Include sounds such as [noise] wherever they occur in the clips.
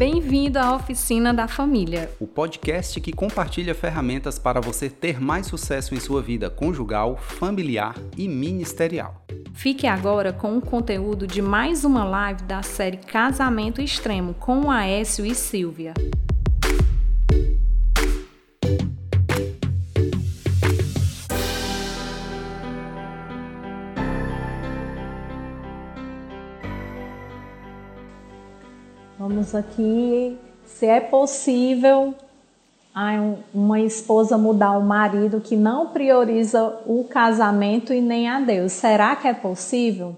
Bem-vindo à Oficina da Família, o podcast que compartilha ferramentas para você ter mais sucesso em sua vida conjugal, familiar e ministerial. Fique agora com o conteúdo de mais uma live da série Casamento Extremo com Aécio e Silvia. Vamos aqui, se é possível uma esposa mudar o marido que não prioriza o casamento e nem a Deus. Será que é possível?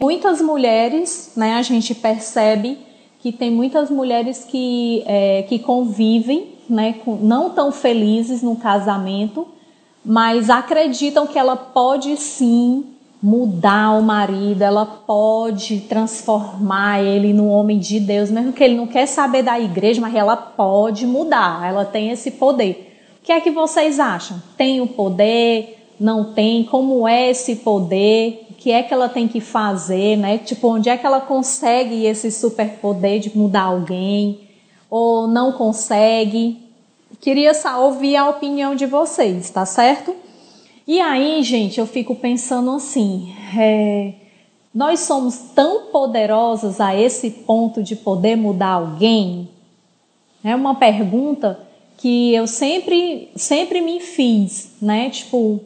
Muitas mulheres, né, a gente percebe que tem muitas mulheres que, é, que convivem, né, com, não tão felizes no casamento, mas acreditam que ela pode sim mudar o marido, ela pode transformar ele num homem de Deus, mesmo que ele não quer saber da igreja, mas ela pode mudar, ela tem esse poder. O que é que vocês acham? Tem o poder? Não tem? Como é esse poder? O que é que ela tem que fazer, né? Tipo, onde é que ela consegue esse superpoder de mudar alguém? Ou não consegue? Queria ouvir a opinião de vocês, tá certo? E aí, gente, eu fico pensando assim: é, nós somos tão poderosas a esse ponto de poder mudar alguém? É uma pergunta que eu sempre, sempre me fiz, né? Tipo,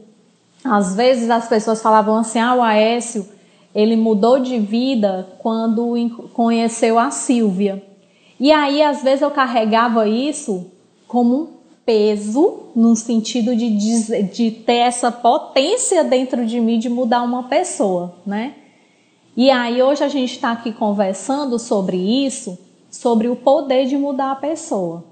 às vezes as pessoas falavam assim: ah, o Aécio, ele mudou de vida quando conheceu a Silvia. E aí, às vezes, eu carregava isso como um peso, no sentido de, de ter essa potência dentro de mim de mudar uma pessoa, né? E aí hoje a gente está aqui conversando sobre isso, sobre o poder de mudar a pessoa.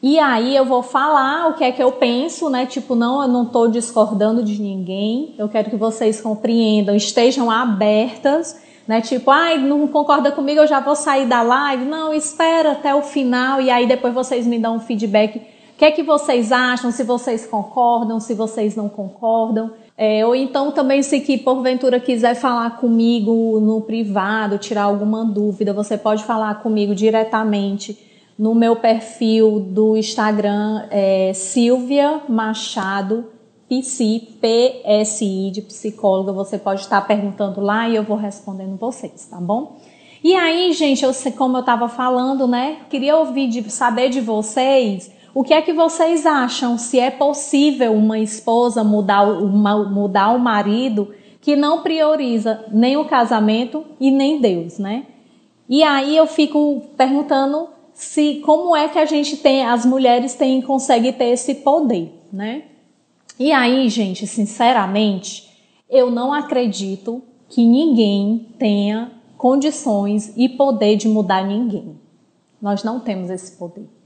E aí eu vou falar o que é que eu penso, né? Tipo, não, eu não estou discordando de ninguém. Eu quero que vocês compreendam, estejam abertas, né? Tipo, ai, não concorda comigo, eu já vou sair da live. Não, espera até o final e aí depois vocês me dão um feedback que é que vocês acham? Se vocês concordam, se vocês não concordam. É, ou então também se que porventura quiser falar comigo no privado, tirar alguma dúvida, você pode falar comigo diretamente no meu perfil do Instagram, é, Silvia Machado PC, PSI de psicóloga. Você pode estar perguntando lá e eu vou respondendo vocês, tá bom? E aí, gente, eu como eu estava falando, né? Queria ouvir de saber de vocês o que é que vocês acham? Se é possível uma esposa mudar, uma, mudar o marido que não prioriza nem o casamento e nem Deus, né? E aí eu fico perguntando se como é que a gente tem, as mulheres têm, conseguem ter esse poder, né? E aí, gente, sinceramente, eu não acredito que ninguém tenha condições e poder de mudar ninguém. Nós não temos esse poder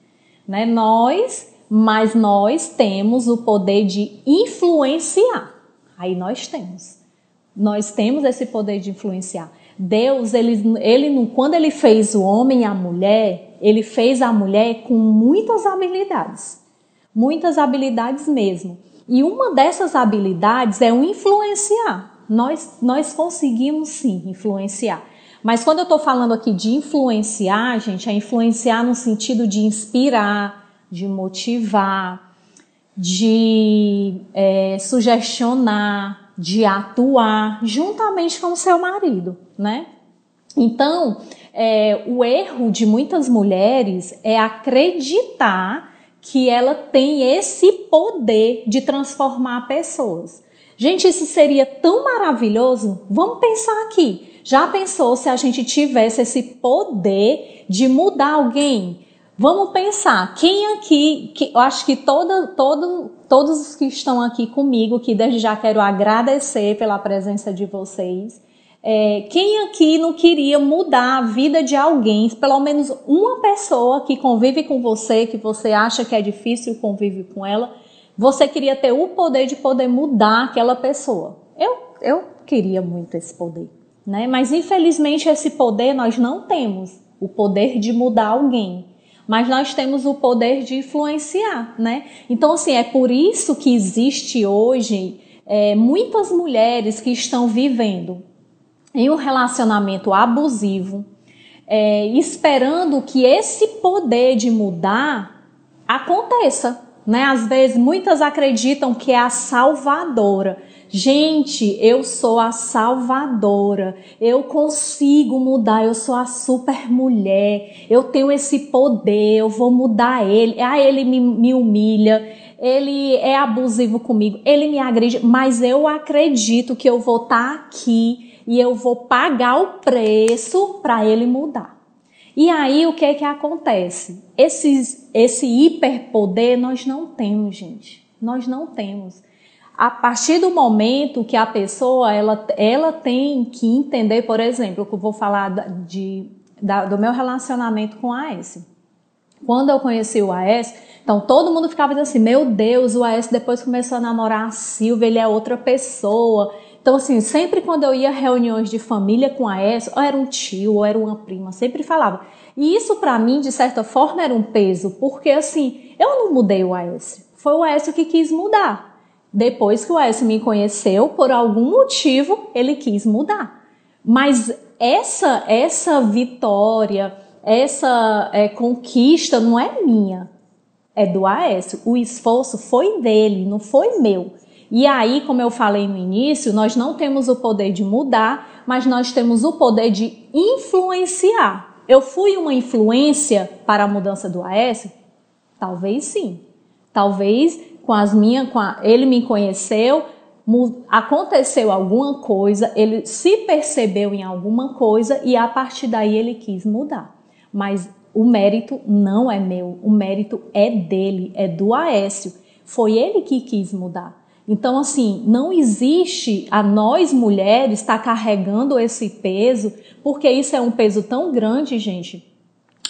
né? Nós, mas nós temos o poder de influenciar. Aí nós temos. Nós temos esse poder de influenciar. Deus, ele, ele quando ele fez o homem e a mulher, ele fez a mulher com muitas habilidades. Muitas habilidades mesmo. E uma dessas habilidades é o influenciar. Nós, nós conseguimos sim influenciar. Mas quando eu estou falando aqui de influenciar, gente, é influenciar no sentido de inspirar, de motivar, de é, sugestionar, de atuar juntamente com o seu marido, né? Então, é, o erro de muitas mulheres é acreditar que ela tem esse poder de transformar pessoas. Gente, isso seria tão maravilhoso. Vamos pensar aqui. Já pensou se a gente tivesse esse poder de mudar alguém? Vamos pensar, quem aqui, que, eu acho que todo, todo, todos os que estão aqui comigo, que desde já quero agradecer pela presença de vocês, é, quem aqui não queria mudar a vida de alguém, pelo menos uma pessoa que convive com você, que você acha que é difícil conviver com ela, você queria ter o poder de poder mudar aquela pessoa. Eu, eu queria muito esse poder. Né? Mas infelizmente esse poder nós não temos, o poder de mudar alguém. Mas nós temos o poder de influenciar, né? Então, assim, é por isso que existe hoje é, muitas mulheres que estão vivendo em um relacionamento abusivo, é, esperando que esse poder de mudar aconteça. Né? Às vezes, muitas acreditam que é a salvadora. Gente, eu sou a salvadora. Eu consigo mudar. Eu sou a super mulher. Eu tenho esse poder. Eu vou mudar ele. Ah, ele me, me humilha. Ele é abusivo comigo. Ele me agride. Mas eu acredito que eu vou estar tá aqui e eu vou pagar o preço para ele mudar. E aí o que é que acontece? Esses, esse hiperpoder nós não temos, gente. Nós não temos. A partir do momento que a pessoa ela, ela tem que entender, por exemplo, que eu vou falar de, da, do meu relacionamento com a AS. Quando eu conheci o AS, então todo mundo ficava dizendo assim: Meu Deus, o AS depois começou a namorar a Silvia, ele é outra pessoa. Então, assim, sempre quando eu ia a reuniões de família com a S, ou era um tio, ou era uma prima, sempre falava. E isso para mim, de certa forma, era um peso, porque assim, eu não mudei o Aécio. Foi o Aécio que quis mudar. Depois que o Aécio me conheceu, por algum motivo, ele quis mudar. Mas essa essa vitória, essa é, conquista não é minha, é do Aécio. O esforço foi dele, não foi meu. E aí, como eu falei no início, nós não temos o poder de mudar, mas nós temos o poder de influenciar. Eu fui uma influência para a mudança do AS? Talvez sim. Talvez com as minhas, com a, ele me conheceu, aconteceu alguma coisa, ele se percebeu em alguma coisa e a partir daí ele quis mudar. Mas o mérito não é meu, o mérito é dele, é do Aécio. Foi ele que quis mudar. Então, assim, não existe a nós mulheres estar tá carregando esse peso, porque isso é um peso tão grande, gente,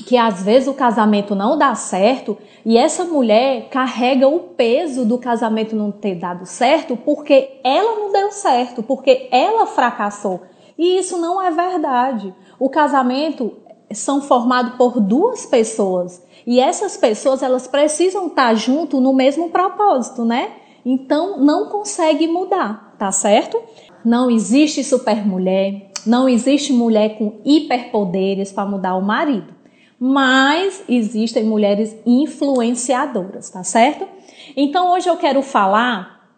que às vezes o casamento não dá certo e essa mulher carrega o peso do casamento não ter dado certo porque ela não deu certo, porque ela fracassou. E isso não é verdade. O casamento são formados por duas pessoas e essas pessoas elas precisam estar junto no mesmo propósito, né? Então não consegue mudar, tá certo? Não existe supermulher, não existe mulher com hiperpoderes para mudar o marido, mas existem mulheres influenciadoras, tá certo? Então hoje eu quero falar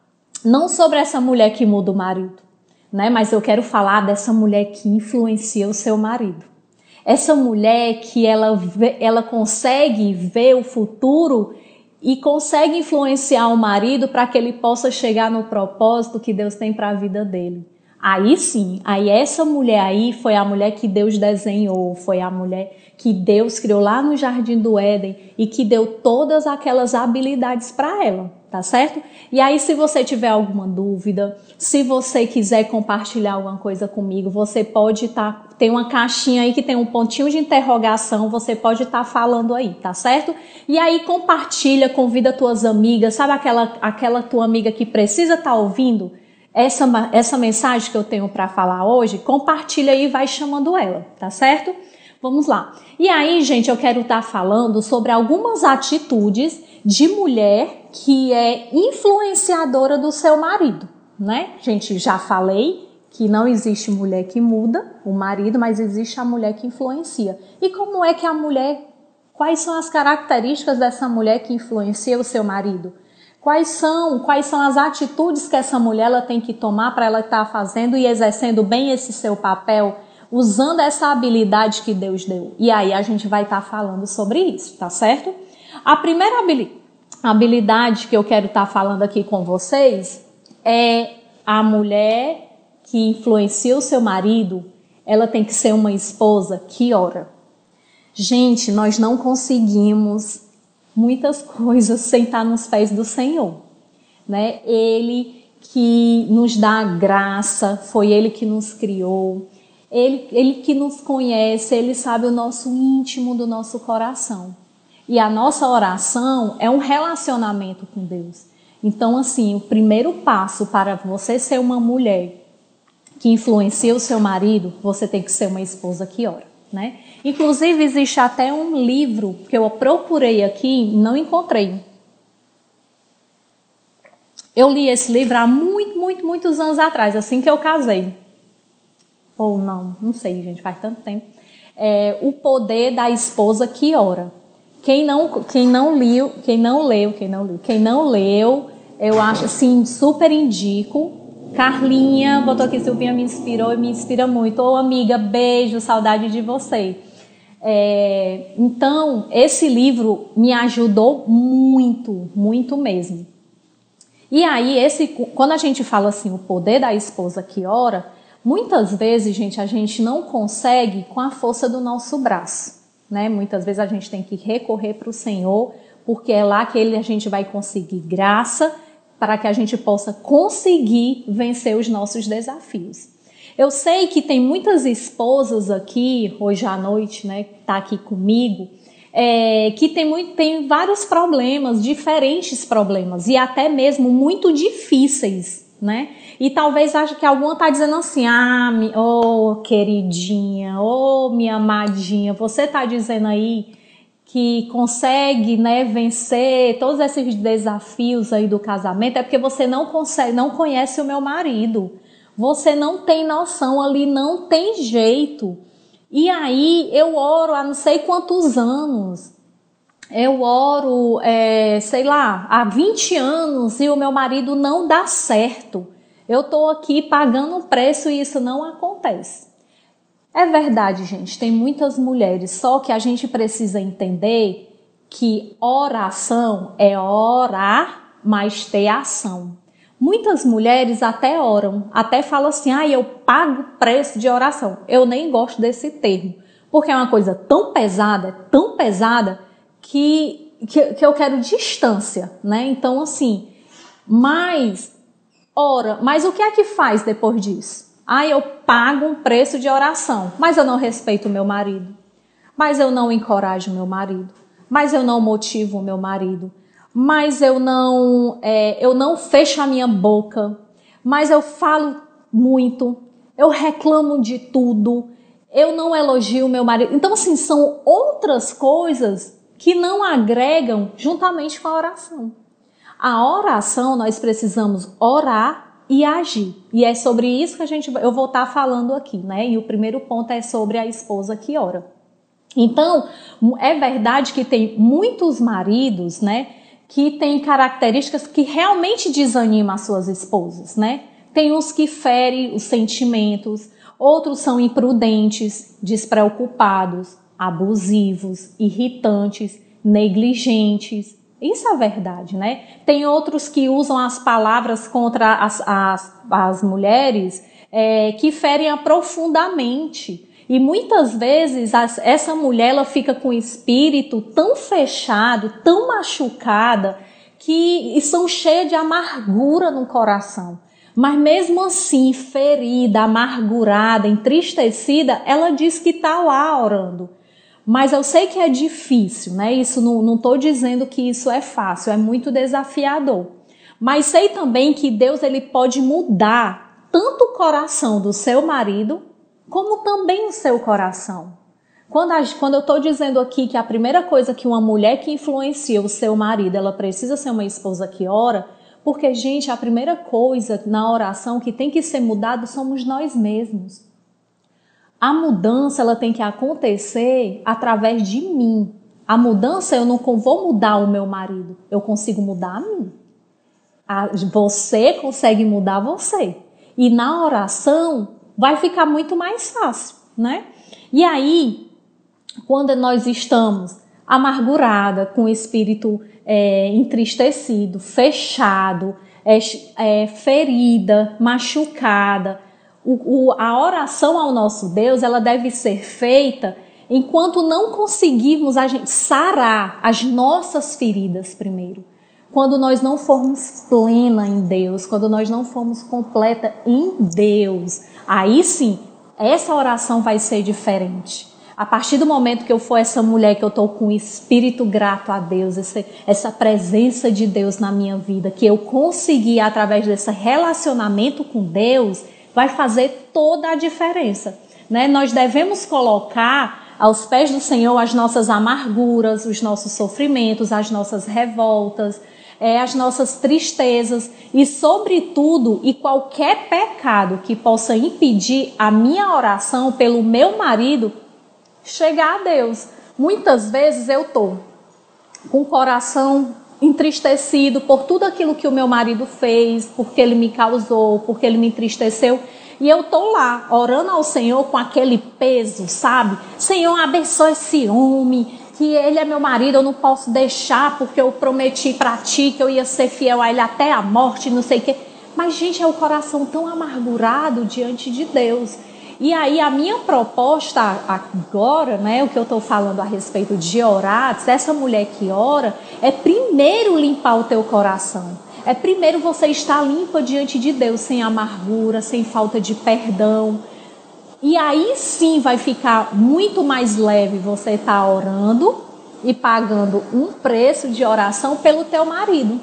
não sobre essa mulher que muda o marido, né? Mas eu quero falar dessa mulher que influencia o seu marido. Essa mulher que ela, ela consegue ver o futuro e consegue influenciar o marido para que ele possa chegar no propósito que Deus tem para a vida dele. Aí sim, aí essa mulher aí foi a mulher que Deus desenhou, foi a mulher que Deus criou lá no jardim do Éden e que deu todas aquelas habilidades para ela, tá certo? E aí se você tiver alguma dúvida, se você quiser compartilhar alguma coisa comigo, você pode estar tá tem uma caixinha aí que tem um pontinho de interrogação, você pode estar tá falando aí, tá certo? E aí compartilha, convida tuas amigas, sabe aquela, aquela tua amiga que precisa estar tá ouvindo essa, essa mensagem que eu tenho para falar hoje? Compartilha aí e vai chamando ela, tá certo? Vamos lá. E aí, gente, eu quero estar tá falando sobre algumas atitudes de mulher que é influenciadora do seu marido, né? Gente, já falei que não existe mulher que muda o marido, mas existe a mulher que influencia. E como é que a mulher, quais são as características dessa mulher que influencia o seu marido? Quais são, quais são as atitudes que essa mulher ela tem que tomar para ela estar tá fazendo e exercendo bem esse seu papel, usando essa habilidade que Deus deu? E aí a gente vai estar tá falando sobre isso, tá certo? A primeira habilidade que eu quero estar tá falando aqui com vocês é a mulher que influencia o seu marido, ela tem que ser uma esposa que ora. Gente, nós não conseguimos muitas coisas [laughs] sem estar nos pés do Senhor, né? Ele que nos dá graça, foi ele que nos criou, ele, ele que nos conhece, ele sabe o nosso íntimo do nosso coração. E a nossa oração é um relacionamento com Deus. Então, assim, o primeiro passo para você ser uma mulher que influencia o seu marido, você tem que ser uma esposa que ora, né? Inclusive existe até um livro que eu procurei aqui não encontrei. Eu li esse livro há muito, muito, muitos anos atrás, assim que eu casei. Ou não, não sei, gente, faz tanto tempo. é O Poder da Esposa que Ora. Quem não, quem não leu, quem não leu, quem não leu, quem não leu, eu acho assim, super indico. Carlinha botou aqui, Silvinha me inspirou e me inspira muito. Ô amiga, beijo, saudade de você. É, então, esse livro me ajudou muito, muito mesmo. E aí, esse, quando a gente fala assim, o poder da esposa que ora, muitas vezes, gente, a gente não consegue com a força do nosso braço. Né? Muitas vezes a gente tem que recorrer para o Senhor, porque é lá que ele, a gente vai conseguir graça para que a gente possa conseguir vencer os nossos desafios. Eu sei que tem muitas esposas aqui, hoje à noite, né, que está aqui comigo, é, que tem, muito, tem vários problemas, diferentes problemas, e até mesmo muito difíceis, né? E talvez ache que alguma está dizendo assim, ah, ô oh, queridinha, ô oh, minha amadinha, você está dizendo aí que consegue, né, vencer todos esses desafios aí do casamento, é porque você não consegue, não conhece o meu marido. Você não tem noção ali, não tem jeito. E aí eu oro há não sei quantos anos. Eu oro, é, sei lá, há 20 anos e o meu marido não dá certo. Eu estou aqui pagando um preço e isso não acontece. É verdade, gente, tem muitas mulheres, só que a gente precisa entender que oração é orar, mas ter ação. Muitas mulheres até oram, até falam assim: ah, eu pago preço de oração. Eu nem gosto desse termo, porque é uma coisa tão pesada, tão pesada, que, que, que eu quero distância, né? Então, assim, mas ora, mas o que é que faz depois disso? Ah, eu pago um preço de oração, mas eu não respeito o meu marido, mas eu não encorajo o meu marido, mas eu não motivo o meu marido. Mas eu não, é, eu não fecho a minha boca, mas eu falo muito, eu reclamo de tudo, eu não elogio o meu marido. Então, assim, são outras coisas que não agregam juntamente com a oração. A oração, nós precisamos orar e agir. E é sobre isso que a gente, eu vou estar falando aqui, né? E o primeiro ponto é sobre a esposa que ora. Então, é verdade que tem muitos maridos, né? que têm características que realmente desanimam as suas esposas, né? Tem uns que ferem os sentimentos, outros são imprudentes, despreocupados, abusivos, irritantes, negligentes. Isso é verdade, né? Tem outros que usam as palavras contra as, as, as mulheres é, que ferem profundamente. E muitas vezes essa mulher ela fica com o espírito tão fechado, tão machucada, que são cheias de amargura no coração. Mas mesmo assim, ferida, amargurada, entristecida, ela diz que está lá orando. Mas eu sei que é difícil, né? Isso não estou dizendo que isso é fácil, é muito desafiador. Mas sei também que Deus ele pode mudar tanto o coração do seu marido como também o seu coração. Quando, a, quando eu estou dizendo aqui que a primeira coisa que uma mulher que influencia o seu marido, ela precisa ser uma esposa que ora, porque, gente, a primeira coisa na oração que tem que ser mudado somos nós mesmos. A mudança ela tem que acontecer através de mim. A mudança eu não vou mudar o meu marido, eu consigo mudar a mim. A, você consegue mudar você. E na oração vai ficar muito mais fácil, né? E aí, quando nós estamos amargurada, com o espírito é, entristecido, fechado, é, é, ferida, machucada, o, o, a oração ao nosso Deus ela deve ser feita enquanto não conseguirmos a gente sarar as nossas feridas primeiro. Quando nós não formos plena em Deus, quando nós não formos completa em Deus, aí sim, essa oração vai ser diferente. A partir do momento que eu for essa mulher que eu estou com o espírito grato a Deus, essa, essa presença de Deus na minha vida, que eu consegui através desse relacionamento com Deus, vai fazer toda a diferença. Né? Nós devemos colocar aos pés do Senhor as nossas amarguras, os nossos sofrimentos, as nossas revoltas, é, as nossas tristezas e, sobretudo, e qualquer pecado que possa impedir a minha oração pelo meu marido, chegar a Deus. Muitas vezes eu tô com o coração entristecido por tudo aquilo que o meu marido fez, porque ele me causou, porque ele me entristeceu. E eu tô lá, orando ao Senhor com aquele peso, sabe? Senhor, abençoe esse homem, que ele é meu marido, eu não posso deixar, porque eu prometi para ti que eu ia ser fiel a ele até a morte, não sei o quê. Mas, gente, é o coração tão amargurado diante de Deus. E aí a minha proposta agora, né, o que eu estou falando a respeito de orar, dessa mulher que ora, é primeiro limpar o teu coração. É primeiro você estar limpa diante de Deus, sem amargura, sem falta de perdão. E aí sim vai ficar muito mais leve você estar tá orando e pagando um preço de oração pelo teu marido.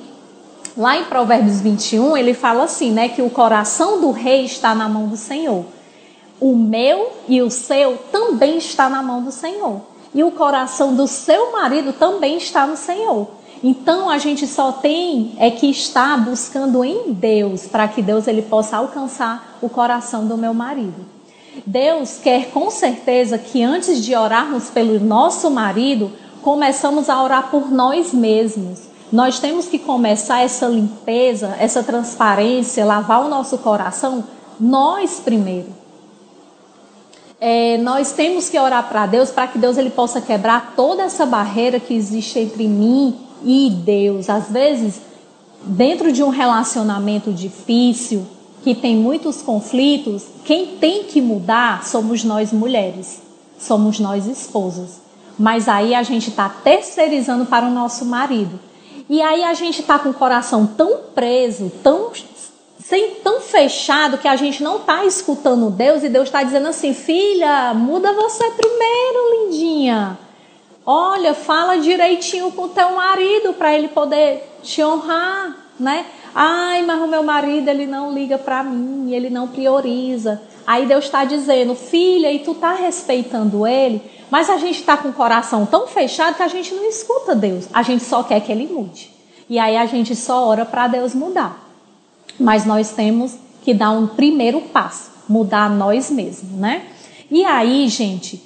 Lá em Provérbios 21, ele fala assim, né, que o coração do rei está na mão do Senhor o meu e o seu também está na mão do Senhor. E o coração do seu marido também está no Senhor. Então a gente só tem é que estar buscando em Deus para que Deus ele possa alcançar o coração do meu marido. Deus quer com certeza que antes de orarmos pelo nosso marido, começamos a orar por nós mesmos. Nós temos que começar essa limpeza, essa transparência, lavar o nosso coração nós primeiro é, nós temos que orar para Deus para que Deus ele possa quebrar toda essa barreira que existe entre mim e Deus. Às vezes, dentro de um relacionamento difícil, que tem muitos conflitos, quem tem que mudar somos nós mulheres, somos nós esposas. Mas aí a gente está terceirizando para o nosso marido. E aí a gente está com o coração tão preso, tão sem tão fechado que a gente não está escutando Deus e Deus está dizendo assim: filha, muda você primeiro, lindinha. Olha, fala direitinho com teu marido para ele poder te honrar, né? Ai, mas o meu marido ele não liga para mim, ele não prioriza. Aí Deus está dizendo, filha, e tu tá respeitando ele, mas a gente está com o coração tão fechado que a gente não escuta Deus. A gente só quer que ele mude. E aí a gente só ora para Deus mudar mas nós temos que dar um primeiro passo, mudar nós mesmos, né? E aí, gente,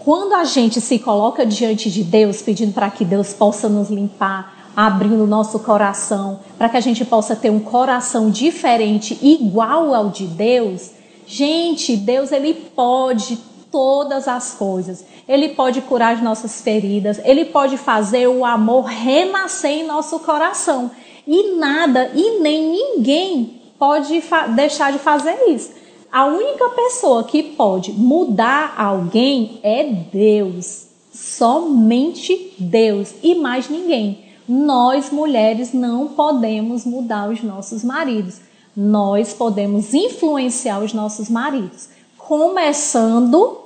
quando a gente se coloca diante de Deus, pedindo para que Deus possa nos limpar, abrindo o nosso coração, para que a gente possa ter um coração diferente, igual ao de Deus, gente, Deus ele pode todas as coisas. Ele pode curar as nossas feridas, ele pode fazer o amor renascer em nosso coração. E nada e nem ninguém pode deixar de fazer isso. A única pessoa que pode mudar alguém é Deus. Somente Deus e mais ninguém. Nós mulheres não podemos mudar os nossos maridos. Nós podemos influenciar os nossos maridos, começando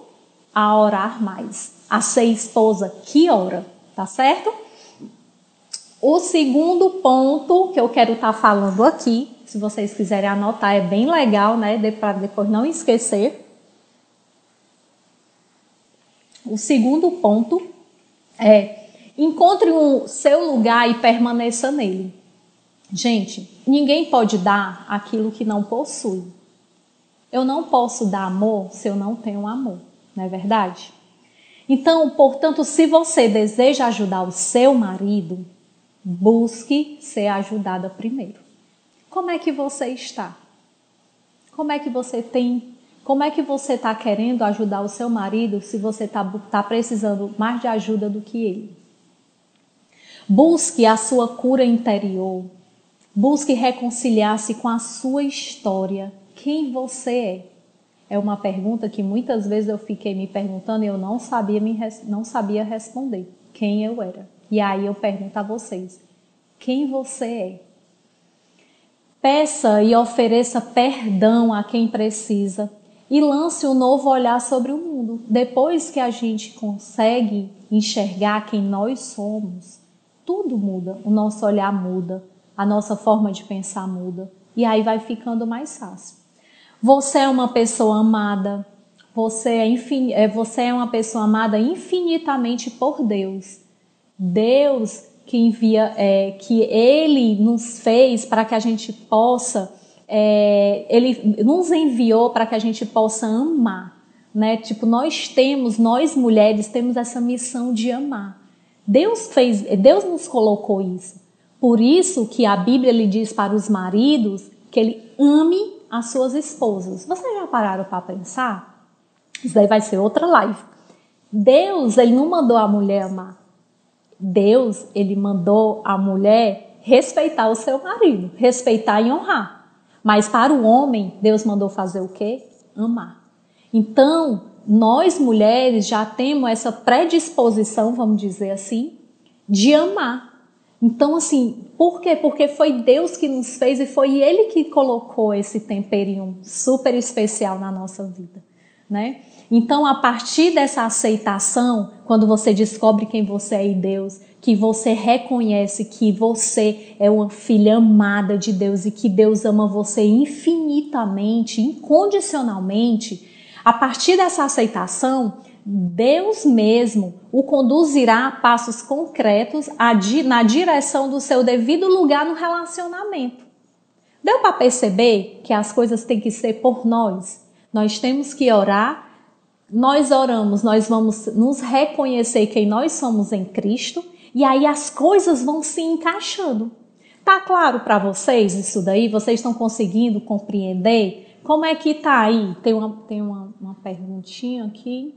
a orar mais, a ser esposa que ora, tá certo? O segundo ponto que eu quero estar tá falando aqui, se vocês quiserem anotar, é bem legal, né? Para depois não esquecer. O segundo ponto é encontre o seu lugar e permaneça nele. Gente, ninguém pode dar aquilo que não possui. Eu não posso dar amor se eu não tenho amor, não é verdade? Então, portanto, se você deseja ajudar o seu marido, Busque ser ajudada primeiro. Como é que você está? Como é que você tem? Como é que você está querendo ajudar o seu marido se você está tá precisando mais de ajuda do que ele? Busque a sua cura interior. Busque reconciliar-se com a sua história. Quem você é? É uma pergunta que muitas vezes eu fiquei me perguntando e eu não sabia, me, não sabia responder. Quem eu era? E aí eu pergunto a vocês: quem você é? Peça e ofereça perdão a quem precisa e lance um novo olhar sobre o mundo. Depois que a gente consegue enxergar quem nós somos, tudo muda, o nosso olhar muda, a nossa forma de pensar muda e aí vai ficando mais fácil. Você é uma pessoa amada, você é, infin... É, você é uma pessoa amada infinitamente por Deus. Deus que envia, é, que Ele nos fez para que a gente possa, é, Ele nos enviou para que a gente possa amar. né? Tipo, nós temos, nós mulheres temos essa missão de amar. Deus fez, Deus nos colocou isso. Por isso que a Bíblia lhe diz para os maridos que ele ame as suas esposas. Vocês já pararam para pensar? Isso daí vai ser outra live. Deus, ele não mandou a mulher amar. Deus, ele mandou a mulher respeitar o seu marido, respeitar e honrar. Mas para o homem, Deus mandou fazer o quê? Amar. Então, nós mulheres já temos essa predisposição, vamos dizer assim, de amar. Então, assim, por quê? Porque foi Deus que nos fez e foi Ele que colocou esse temperinho super especial na nossa vida, né? Então, a partir dessa aceitação, quando você descobre quem você é em Deus, que você reconhece que você é uma filha amada de Deus e que Deus ama você infinitamente, incondicionalmente, a partir dessa aceitação, Deus mesmo o conduzirá a passos concretos na direção do seu devido lugar no relacionamento. Deu para perceber que as coisas têm que ser por nós? Nós temos que orar nós oramos, nós vamos nos reconhecer quem nós somos em Cristo e aí as coisas vão se encaixando. Tá claro para vocês isso daí? Vocês estão conseguindo compreender? Como é que tá aí? Tem uma, tem uma, uma perguntinha aqui.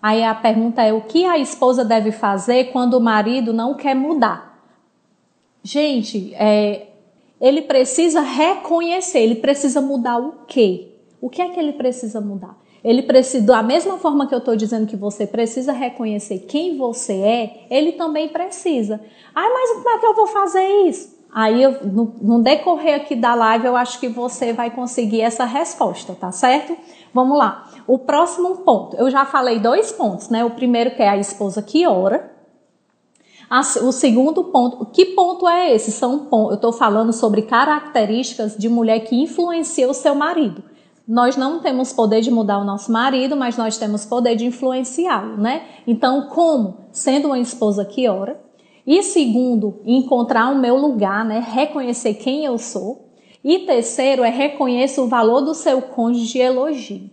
Aí a pergunta é: o que a esposa deve fazer quando o marido não quer mudar? Gente, é, ele precisa reconhecer, ele precisa mudar o quê? O que é que ele precisa mudar? Ele precisa, da mesma forma que eu estou dizendo que você precisa reconhecer quem você é, ele também precisa. Ah, mas como é que eu vou fazer isso? Aí, eu, no, no decorrer aqui da live, eu acho que você vai conseguir essa resposta, tá certo? Vamos lá. O próximo ponto, eu já falei dois pontos, né? O primeiro que é a esposa que ora. O segundo ponto, que ponto é esse? São eu estou falando sobre características de mulher que influencia o seu marido nós não temos poder de mudar o nosso marido, mas nós temos poder de influenciá-lo, né? Então, como? Sendo uma esposa que ora. E segundo, encontrar o meu lugar, né? Reconhecer quem eu sou. E terceiro, é reconhecer o valor do seu cônjuge e elogio.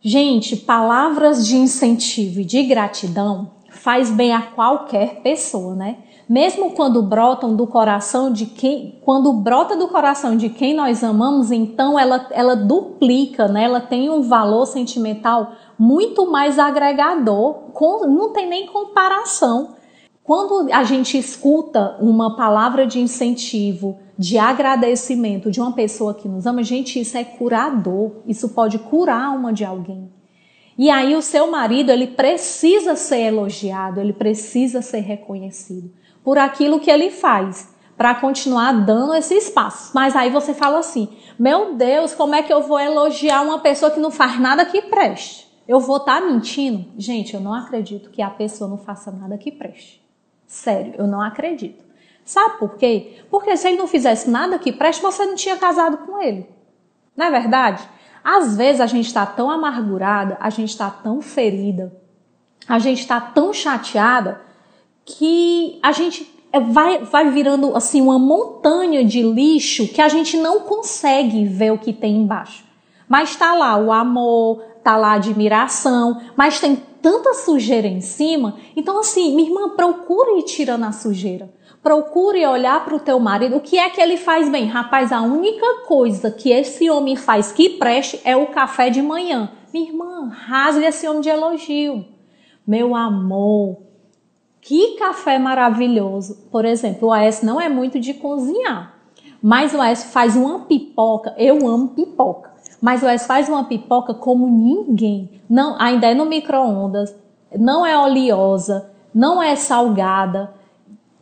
Gente, palavras de incentivo e de gratidão faz bem a qualquer pessoa, né? mesmo quando brotam do coração de quem, quando brota do coração de quem nós amamos, então ela, ela duplica, né? Ela tem um valor sentimental muito mais agregador, com, não tem nem comparação. Quando a gente escuta uma palavra de incentivo, de agradecimento de uma pessoa que nos ama, gente, isso é curador. Isso pode curar a alma de alguém. E aí o seu marido, ele precisa ser elogiado, ele precisa ser reconhecido por aquilo que ele faz, para continuar dando esse espaço. Mas aí você fala assim: meu Deus, como é que eu vou elogiar uma pessoa que não faz nada que preste? Eu vou estar tá mentindo? Gente, eu não acredito que a pessoa não faça nada que preste. Sério, eu não acredito. Sabe por quê? Porque se ele não fizesse nada que preste, você não tinha casado com ele. Não é verdade? Às vezes a gente está tão amargurada, a gente está tão ferida, a gente está tão chateada que a gente é, vai, vai virando assim uma montanha de lixo que a gente não consegue ver o que tem embaixo. Mas está lá o amor, tá lá a admiração, mas tem tanta sujeira em cima. Então assim, minha irmã, procure ir tirando a sujeira. Procure olhar para o teu marido. O que é que ele faz bem? Rapaz, a única coisa que esse homem faz que preste é o café de manhã. Minha irmã, rasgue esse homem de elogio. Meu amor, que café maravilhoso! Por exemplo, o AS não é muito de cozinhar, mas o AS faz uma pipoca. Eu amo pipoca, mas o AS faz uma pipoca como ninguém. Não, ainda é no micro-ondas, não é oleosa, não é salgada.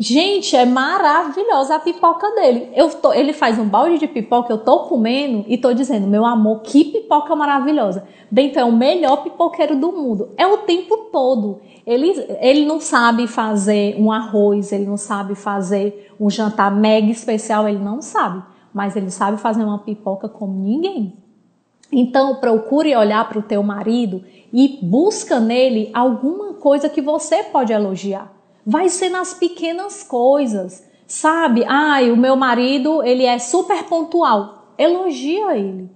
Gente, é maravilhosa a pipoca dele. Eu tô, ele faz um balde de pipoca, eu tô comendo e tô dizendo, meu amor, que pipoca maravilhosa. Bento é o melhor pipoqueiro do mundo. É o tempo todo. Ele, ele não sabe fazer um arroz, ele não sabe fazer um jantar mega especial, ele não sabe. Mas ele sabe fazer uma pipoca como ninguém. Então, procure olhar para o teu marido e busca nele alguma coisa que você pode elogiar. Vai ser nas pequenas coisas, sabe? Ai, o meu marido, ele é super pontual. Elogia ele.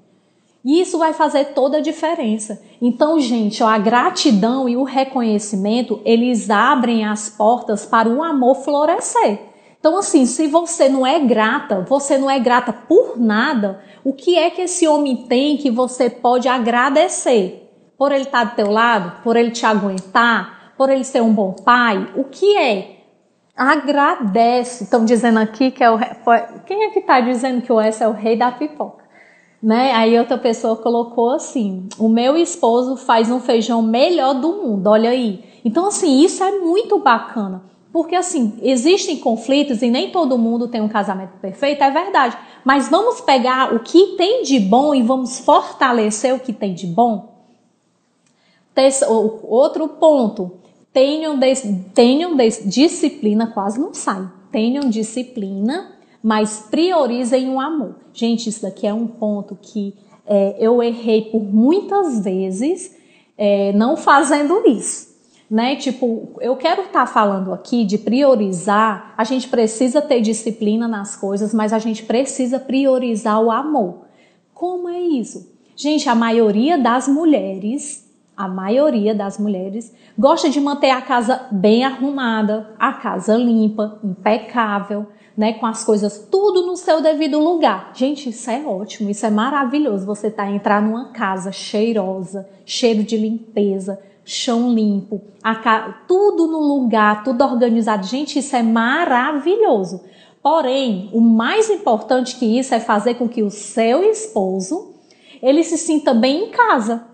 E isso vai fazer toda a diferença. Então, gente, ó, a gratidão e o reconhecimento, eles abrem as portas para o amor florescer. Então, assim, se você não é grata, você não é grata por nada, o que é que esse homem tem que você pode agradecer? Por ele estar do teu lado? Por ele te aguentar? Por ele ser um bom pai? O que é? Agradece. Estão dizendo aqui que é o. Quem é que está dizendo que o S é o rei da pipoca? Né? Aí outra pessoa colocou assim: o meu esposo faz um feijão melhor do mundo, olha aí. Então, assim, isso é muito bacana. Porque, assim, existem conflitos e nem todo mundo tem um casamento perfeito, é verdade. Mas vamos pegar o que tem de bom e vamos fortalecer o que tem de bom? Outro ponto: tenham, tenham disciplina, quase não sai. Tenham disciplina mas priorizem o amor. Gente, isso daqui é um ponto que é, eu errei por muitas vezes é, não fazendo isso. Né? Tipo, eu quero estar tá falando aqui de priorizar. A gente precisa ter disciplina nas coisas, mas a gente precisa priorizar o amor. Como é isso? Gente, a maioria das mulheres, a maioria das mulheres gosta de manter a casa bem arrumada, a casa limpa, impecável né, com as coisas tudo no seu devido lugar. Gente, isso é ótimo, isso é maravilhoso. Você tá entrar numa casa cheirosa, cheiro de limpeza, chão limpo, ca... tudo no lugar, tudo organizado. Gente, isso é maravilhoso. Porém, o mais importante que isso é fazer com que o seu esposo ele se sinta bem em casa,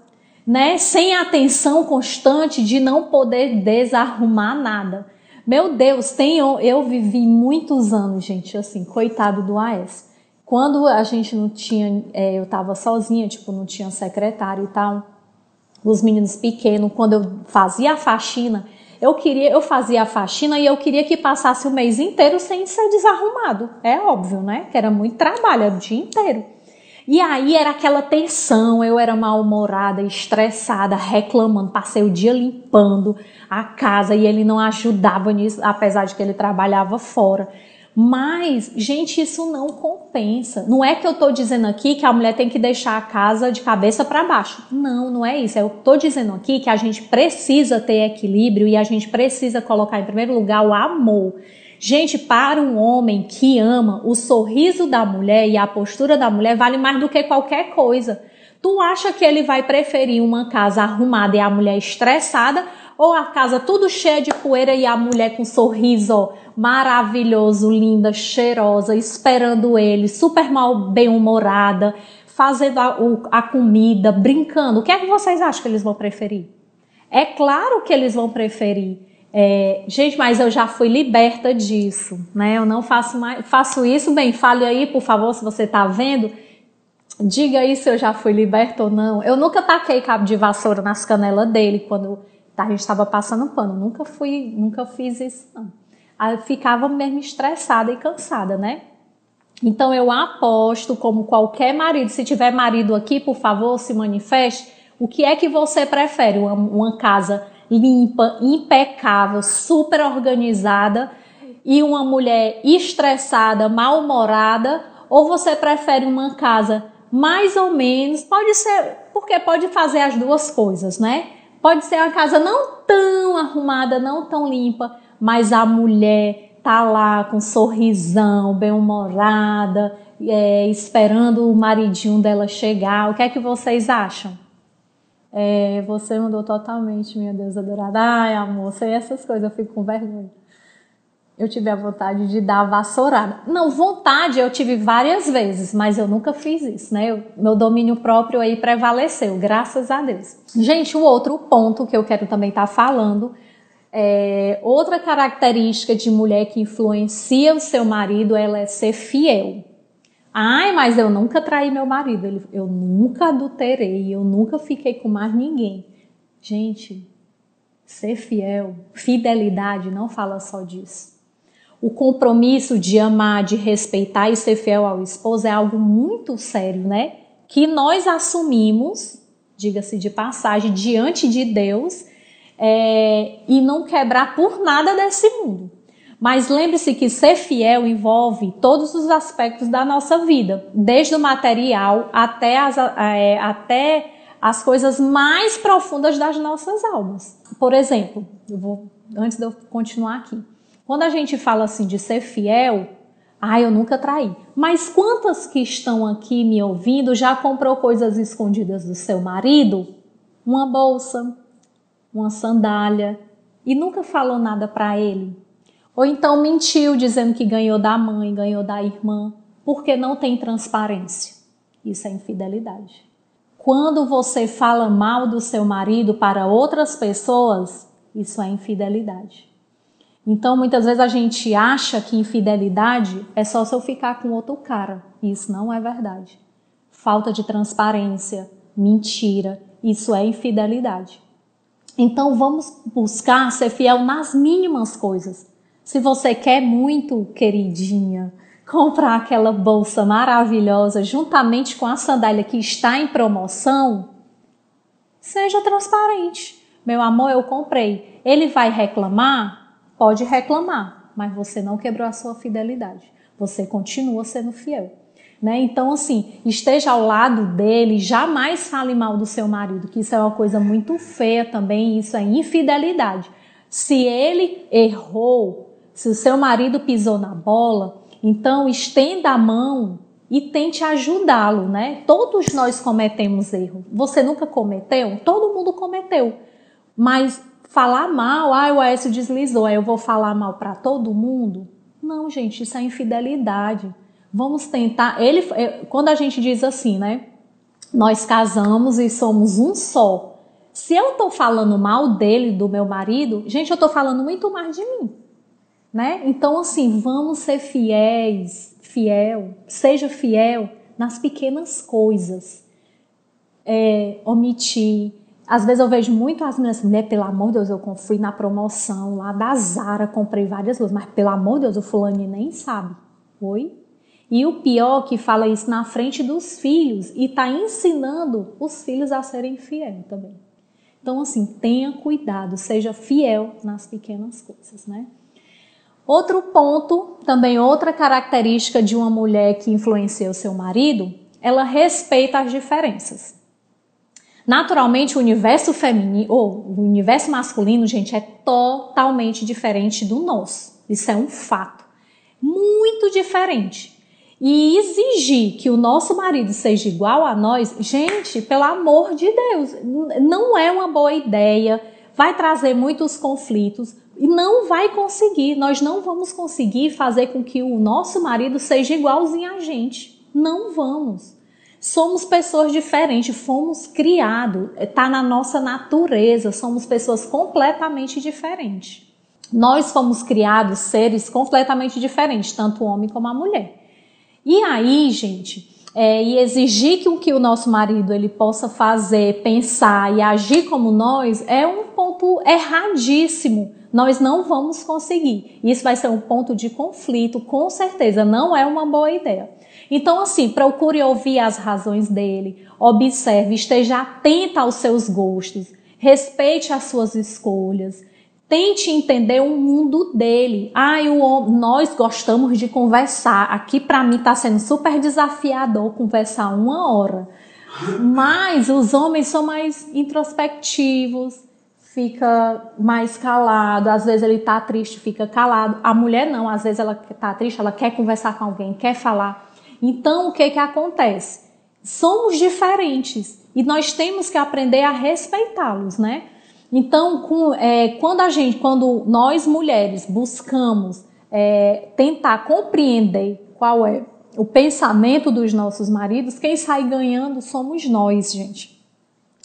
né? Sem atenção constante de não poder desarrumar nada. Meu Deus, tenho, eu vivi muitos anos, gente, assim, coitado do AS. Quando a gente não tinha, é, eu tava sozinha, tipo, não tinha secretário e tal, os meninos pequenos, quando eu fazia a faxina, eu queria, eu fazia a faxina e eu queria que passasse o mês inteiro sem ser desarrumado. É óbvio, né? Que era muito trabalho, era o dia inteiro. E aí era aquela tensão, eu era mal-humorada, estressada, reclamando, passei o dia limpando a casa e ele não ajudava nisso, apesar de que ele trabalhava fora. Mas, gente, isso não compensa. Não é que eu estou dizendo aqui que a mulher tem que deixar a casa de cabeça para baixo. Não, não é isso. Eu estou dizendo aqui que a gente precisa ter equilíbrio e a gente precisa colocar em primeiro lugar o amor. Gente, para um homem que ama, o sorriso da mulher e a postura da mulher vale mais do que qualquer coisa. Tu acha que ele vai preferir uma casa arrumada e a mulher estressada ou a casa tudo cheia de poeira e a mulher com um sorriso maravilhoso, linda, cheirosa, esperando ele, super mal bem-humorada, fazendo a, a, comida, brincando? O que é que vocês acham que eles vão preferir? É claro que eles vão preferir é, gente, mas eu já fui liberta disso, né? Eu não faço mais, faço isso bem. Fale aí, por favor, se você está vendo. Diga aí se eu já fui liberta ou não. Eu nunca taquei cabo de vassoura nas canelas dele quando a gente estava passando pano. Nunca fui, nunca fiz isso. Não. Aí eu ficava mesmo estressada e cansada, né? Então eu aposto, como qualquer marido, se tiver marido aqui, por favor, se manifeste. O que é que você prefere? Uma, uma casa limpa, impecável, super organizada e uma mulher estressada, mal-humorada, ou você prefere uma casa mais ou menos, pode ser, porque pode fazer as duas coisas, né? Pode ser uma casa não tão arrumada, não tão limpa, mas a mulher tá lá com um sorrisão, bem-humorada, é, esperando o maridinho dela chegar. O que é que vocês acham? É, você mudou totalmente, minha Deus adorada. Ai, amor, sei essas coisas, eu fico com vergonha. Eu tive a vontade de dar a vassourada. Não, vontade eu tive várias vezes, mas eu nunca fiz isso, né? Eu, meu domínio próprio aí prevaleceu, graças a Deus. Gente, o outro ponto que eu quero também estar tá falando é, outra característica de mulher que influencia o seu marido, ela é ser fiel. Ai, mas eu nunca traí meu marido, eu nunca adulterei, eu nunca fiquei com mais ninguém. Gente, ser fiel, fidelidade não fala só disso. O compromisso de amar, de respeitar e ser fiel ao esposo é algo muito sério, né? Que nós assumimos, diga-se de passagem, diante de Deus é, e não quebrar por nada desse mundo. Mas lembre-se que ser fiel envolve todos os aspectos da nossa vida, desde o material até as, é, até as coisas mais profundas das nossas almas. Por exemplo, eu vou, antes de eu continuar aqui, quando a gente fala assim de ser fiel, ah, eu nunca traí. Mas quantas que estão aqui me ouvindo já comprou coisas escondidas do seu marido? Uma bolsa, uma sandália e nunca falou nada para ele? Ou então mentiu dizendo que ganhou da mãe, ganhou da irmã, porque não tem transparência. Isso é infidelidade. Quando você fala mal do seu marido para outras pessoas, isso é infidelidade. Então, muitas vezes a gente acha que infidelidade é só se eu ficar com outro cara. Isso não é verdade. Falta de transparência, mentira, isso é infidelidade. Então, vamos buscar ser fiel nas mínimas coisas. Se você quer muito, queridinha, comprar aquela bolsa maravilhosa juntamente com a sandália que está em promoção, seja transparente. Meu amor, eu comprei. Ele vai reclamar? Pode reclamar, mas você não quebrou a sua fidelidade. Você continua sendo fiel. Né? Então, assim, esteja ao lado dele, jamais fale mal do seu marido, que isso é uma coisa muito feia também, isso é infidelidade. Se ele errou, se o seu marido pisou na bola, então estenda a mão e tente ajudá-lo, né? Todos nós cometemos erro. Você nunca cometeu? Todo mundo cometeu. Mas falar mal, ah, o Aécio deslizou, aí eu vou falar mal para todo mundo? Não, gente, isso é infidelidade. Vamos tentar. Ele, é, quando a gente diz assim, né? Nós casamos e somos um só. Se eu tô falando mal dele, do meu marido, gente, eu tô falando muito mais de mim né? Então, assim, vamos ser fiéis, fiel, seja fiel nas pequenas coisas. É, omitir. Às vezes eu vejo muito as meninas assim, mulher, pelo amor de Deus, eu fui na promoção lá da Zara, comprei várias coisas, mas pelo amor de Deus, o fulano nem sabe. Oi? E o pior que fala isso na frente dos filhos e está ensinando os filhos a serem fiéis também. Então, assim, tenha cuidado, seja fiel nas pequenas coisas, né? Outro ponto, também outra característica de uma mulher que influencia o seu marido, ela respeita as diferenças. Naturalmente, o universo feminino, ou o universo masculino, gente, é totalmente diferente do nosso. Isso é um fato. Muito diferente. E exigir que o nosso marido seja igual a nós, gente, pelo amor de Deus, não é uma boa ideia, vai trazer muitos conflitos, e não vai conseguir, nós não vamos conseguir fazer com que o nosso marido seja igualzinho a gente. Não vamos. Somos pessoas diferentes, fomos criados, está na nossa natureza, somos pessoas completamente diferentes. Nós fomos criados seres completamente diferentes, tanto o homem como a mulher. E aí, gente, é, e exigir que o que o nosso marido ele possa fazer, pensar e agir como nós é um ponto erradíssimo. Nós não vamos conseguir. Isso vai ser um ponto de conflito, com certeza. Não é uma boa ideia. Então, assim, procure ouvir as razões dele, observe, esteja atenta aos seus gostos, respeite as suas escolhas, Tente entender o mundo dele. Ah, o, nós gostamos de conversar. Aqui para mim está sendo super desafiador conversar uma hora. Mas os homens são mais introspectivos, fica mais calado. Às vezes ele está triste, fica calado. A mulher não, às vezes ela está triste, ela quer conversar com alguém, quer falar. Então o que que acontece? Somos diferentes e nós temos que aprender a respeitá-los, né? Então, com, é, quando a gente, quando nós mulheres buscamos é, tentar compreender qual é o pensamento dos nossos maridos, quem sai ganhando somos nós, gente.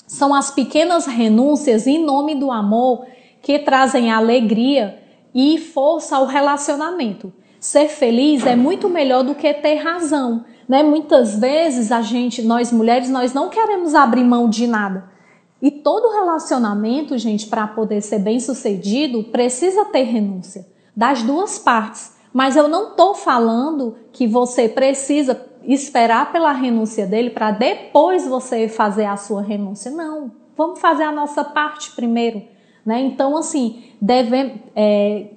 São as pequenas renúncias em nome do amor que trazem alegria e força ao relacionamento. Ser feliz é muito melhor do que ter razão, né? Muitas vezes a gente, nós mulheres, nós não queremos abrir mão de nada. E todo relacionamento, gente, para poder ser bem sucedido, precisa ter renúncia das duas partes. Mas eu não estou falando que você precisa esperar pela renúncia dele para depois você fazer a sua renúncia. Não. Vamos fazer a nossa parte primeiro. Né? Então, assim, deve, é,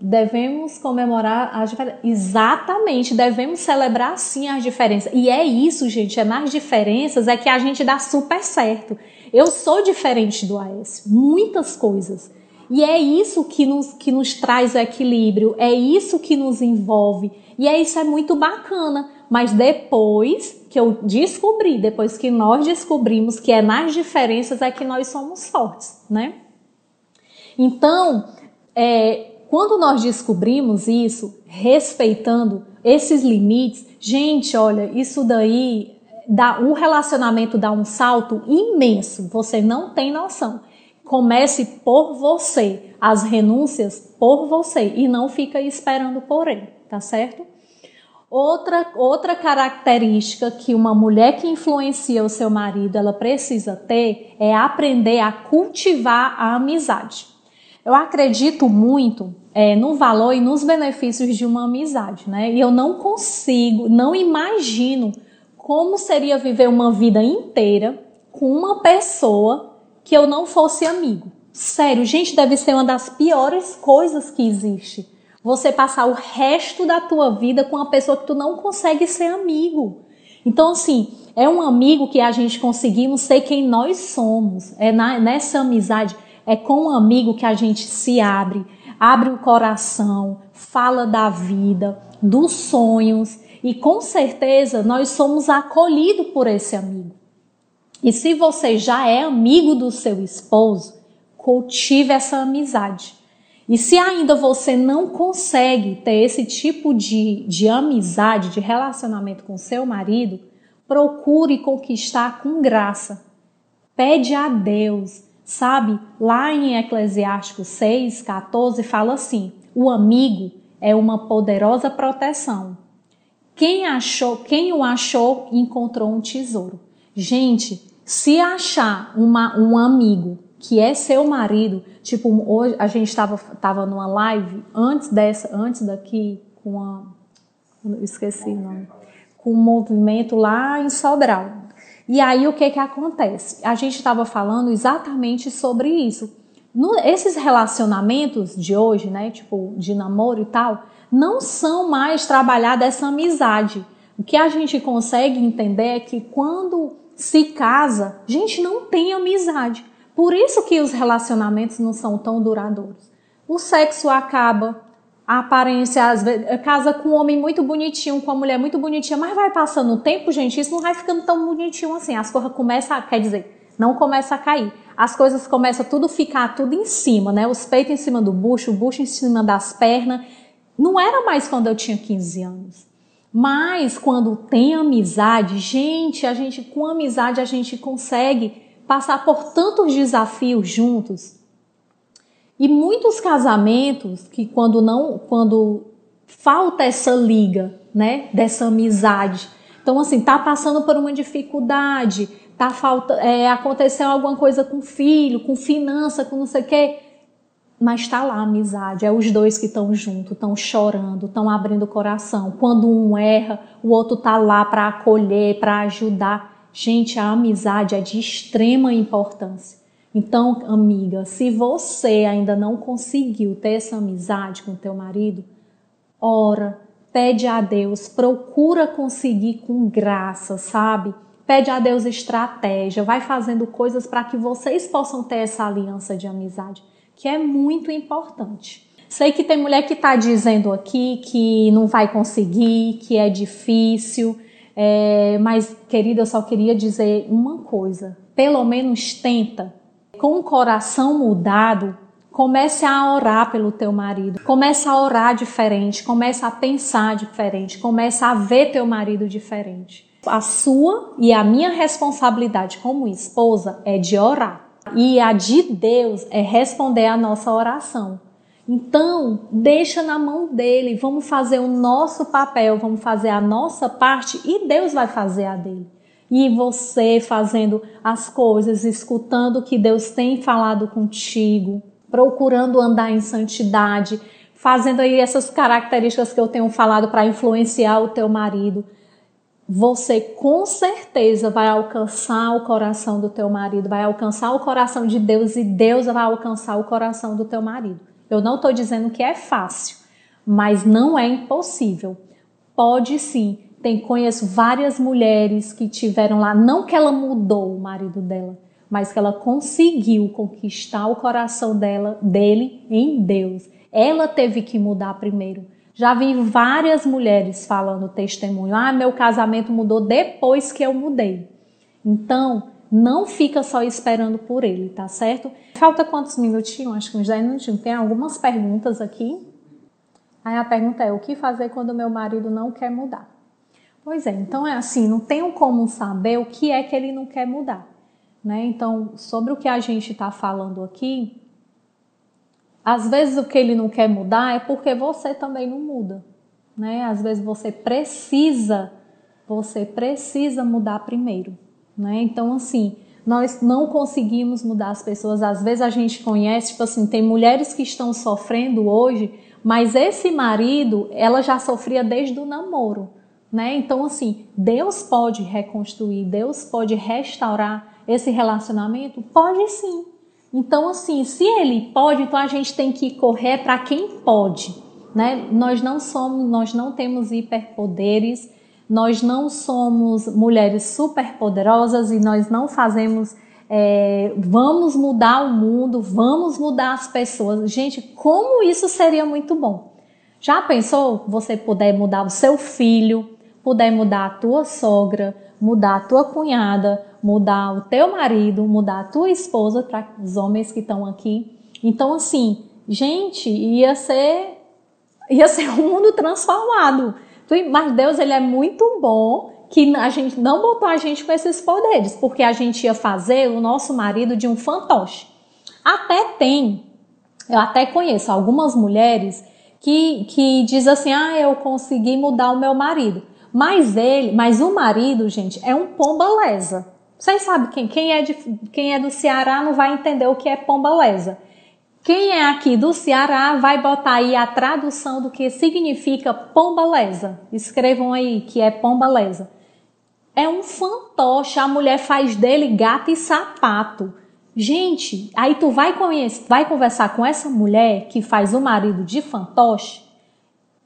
devemos comemorar as diferenças. Exatamente, devemos celebrar sim as diferenças. E é isso, gente, é nas diferenças é que a gente dá super certo. Eu sou diferente do Aécio, muitas coisas. E é isso que nos, que nos traz o equilíbrio, é isso que nos envolve. E é isso é muito bacana. Mas depois que eu descobri, depois que nós descobrimos que é nas diferenças é que nós somos fortes, né? Então, é, quando nós descobrimos isso, respeitando esses limites, gente, olha, isso daí dá um relacionamento dá um salto imenso. Você não tem noção. Comece por você, as renúncias por você e não fica esperando por ele, tá certo? Outra, outra característica que uma mulher que influencia o seu marido ela precisa ter é aprender a cultivar a amizade. Eu acredito muito é, no valor e nos benefícios de uma amizade, né? E eu não consigo, não imagino como seria viver uma vida inteira com uma pessoa que eu não fosse amigo. Sério, gente, deve ser uma das piores coisas que existe. Você passar o resto da tua vida com uma pessoa que tu não consegue ser amigo. Então, assim, é um amigo que a gente conseguimos ser quem nós somos. É na, nessa amizade é com um amigo que a gente se abre, abre o coração, fala da vida, dos sonhos e com certeza nós somos acolhidos por esse amigo. E se você já é amigo do seu esposo, cultive essa amizade. E se ainda você não consegue ter esse tipo de, de amizade, de relacionamento com seu marido, procure conquistar com graça. Pede a Deus, Sabe, lá em Eclesiástico 6, 14, fala assim: o amigo é uma poderosa proteção. Quem achou, quem o achou, encontrou um tesouro. Gente, se achar uma, um amigo que é seu marido, tipo, hoje a gente estava tava numa live antes dessa, antes daqui, com a. Esqueci o nome. Com um movimento lá em Sobral. E aí o que que acontece? A gente estava falando exatamente sobre isso. No, esses relacionamentos de hoje, né, tipo de namoro e tal, não são mais trabalhar dessa amizade. O que a gente consegue entender é que quando se casa, gente não tem amizade. Por isso que os relacionamentos não são tão duradouros. O sexo acaba, a aparência, às vezes, casa com um homem muito bonitinho, com uma mulher muito bonitinha, mas vai passando o tempo, gente, isso não vai ficando tão bonitinho assim. As coisas começam, a, quer dizer, não começa a cair. As coisas começam a tudo ficar tudo em cima, né? Os peitos em cima do bucho, o bucho em cima das pernas. Não era mais quando eu tinha 15 anos. Mas quando tem amizade, gente, a gente com amizade a gente consegue passar por tantos desafios juntos e muitos casamentos que quando não, quando falta essa liga, né, dessa amizade. Então assim, tá passando por uma dificuldade, tá falta, é, aconteceu alguma coisa com filho, com finança, com não sei o quê, mas está lá a amizade, é os dois que estão juntos, estão chorando, estão abrindo o coração. Quando um erra, o outro tá lá para acolher, para ajudar. Gente, a amizade é de extrema importância. Então, amiga, se você ainda não conseguiu ter essa amizade com teu marido, ora, pede a Deus, procura conseguir com graça, sabe? Pede a Deus estratégia, vai fazendo coisas para que vocês possam ter essa aliança de amizade, que é muito importante. Sei que tem mulher que está dizendo aqui que não vai conseguir, que é difícil, é, mas querida, eu só queria dizer uma coisa: pelo menos tenta com o coração mudado, comece a orar pelo teu marido, comece a orar diferente, comece a pensar diferente, comece a ver teu marido diferente. A sua e a minha responsabilidade como esposa é de orar. E a de Deus é responder a nossa oração. Então, deixa na mão dele, vamos fazer o nosso papel, vamos fazer a nossa parte e Deus vai fazer a dele e você fazendo as coisas, escutando o que Deus tem falado contigo, procurando andar em santidade, fazendo aí essas características que eu tenho falado para influenciar o teu marido, você com certeza vai alcançar o coração do teu marido, vai alcançar o coração de Deus e Deus vai alcançar o coração do teu marido. Eu não estou dizendo que é fácil, mas não é impossível. Pode sim. Tem, conheço várias mulheres que tiveram lá, não que ela mudou o marido dela, mas que ela conseguiu conquistar o coração dela, dele em Deus. Ela teve que mudar primeiro. Já vi várias mulheres falando testemunho: "Ah, meu casamento mudou depois que eu mudei". Então, não fica só esperando por ele, tá certo? Falta quantos minutinhos? Acho que uns 10 minutinhos. Tem algumas perguntas aqui. Aí a pergunta é: o que fazer quando meu marido não quer mudar? Pois é, então é assim, não tenho como saber o que é que ele não quer mudar. Né? Então, sobre o que a gente está falando aqui, às vezes o que ele não quer mudar é porque você também não muda. Né? Às vezes você precisa, você precisa mudar primeiro. Né? Então, assim, nós não conseguimos mudar as pessoas. Às vezes a gente conhece, tipo assim, tem mulheres que estão sofrendo hoje, mas esse marido, ela já sofria desde o namoro. Né? Então, assim, Deus pode reconstruir, Deus pode restaurar esse relacionamento? Pode sim. Então, assim, se ele pode, então a gente tem que correr para quem pode. Né? Nós não somos, nós não temos hiperpoderes, nós não somos mulheres superpoderosas e nós não fazemos. É, vamos mudar o mundo, vamos mudar as pessoas. Gente, como isso seria muito bom. Já pensou você puder mudar o seu filho, puder mudar a tua sogra, mudar a tua cunhada, mudar o teu marido, mudar a tua esposa, para os homens que estão aqui. Então, assim, gente, ia ser, ia ser um mundo transformado. Mas Deus, ele é muito bom que a gente não botou a gente com esses poderes, porque a gente ia fazer o nosso marido de um fantoche. Até tem, eu até conheço algumas mulheres que, que diz assim, ah, eu consegui mudar o meu marido. Mas ele, mas o marido, gente, é um pomba lesa. Vocês sabem quem, quem, é de, quem é do Ceará não vai entender o que é pomba lesa. Quem é aqui do Ceará vai botar aí a tradução do que significa pomba lesa. Escrevam aí que é pomba lesa. É um fantoche, a mulher faz dele gato e sapato. Gente, aí tu vai, vai conversar com essa mulher que faz o marido de fantoche,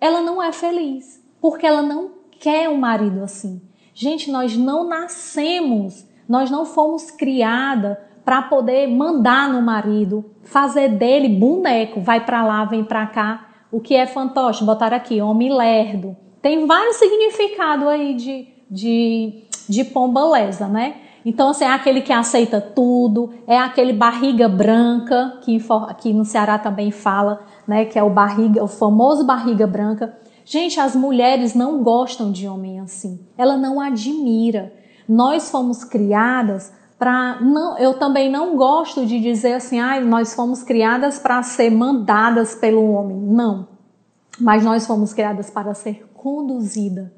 ela não é feliz, porque ela não quer um marido assim. Gente, nós não nascemos, nós não fomos criada para poder mandar no marido, fazer dele boneco, vai para lá, vem para cá. O que é fantoche? Botar aqui, homem lerdo. Tem vários significados aí de, de, de pomba lesa, né? Então, assim, é aquele que aceita tudo, é aquele barriga branca, que aqui no Ceará também fala, né? Que é o barriga, o famoso barriga branca. Gente, as mulheres não gostam de homem assim. Ela não admira. Nós fomos criadas para não, eu também não gosto de dizer assim, ah, nós fomos criadas para ser mandadas pelo homem. Não. Mas nós fomos criadas para ser conduzida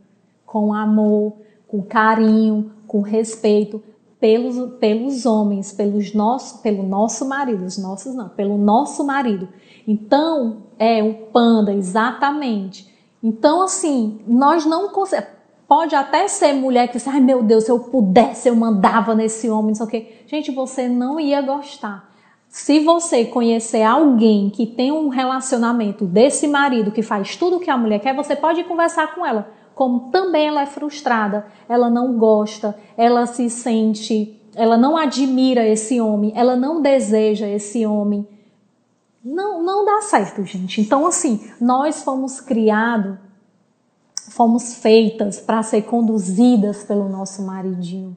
com amor, com carinho, com respeito pelos, pelos homens, pelos nosso, pelo nosso marido, os nossos não, pelo nosso marido. Então, é o panda exatamente então, assim, nós não conseguimos. Pode até ser mulher que diz, ai meu Deus, se eu pudesse, eu mandava nesse homem, não sei o quê. Gente, você não ia gostar. Se você conhecer alguém que tem um relacionamento desse marido que faz tudo o que a mulher quer, você pode conversar com ela. Como também ela é frustrada, ela não gosta, ela se sente, ela não admira esse homem, ela não deseja esse homem não, não dá certo, gente. Então, assim, nós fomos criados, fomos feitas para ser conduzidas pelo nosso maridinho.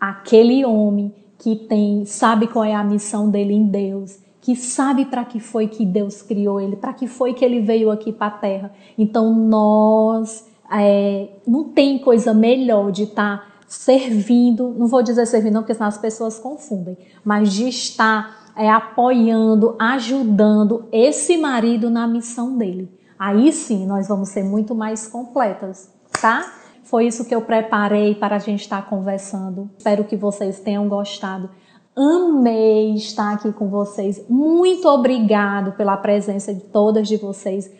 Aquele homem que tem, sabe qual é a missão dele em Deus, que sabe para que foi que Deus criou ele, para que foi que ele veio aqui para a Terra. Então, nós é, não tem coisa melhor de estar tá servindo, não vou dizer servindo, porque senão as pessoas confundem, mas de estar é, apoiando, ajudando esse marido na missão dele. Aí sim nós vamos ser muito mais completas, tá? Foi isso que eu preparei para a gente estar conversando. Espero que vocês tenham gostado. Amei estar aqui com vocês. Muito obrigado pela presença de todas de vocês.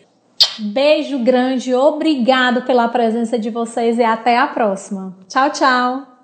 Beijo grande, obrigado pela presença de vocês e até a próxima. Tchau, tchau.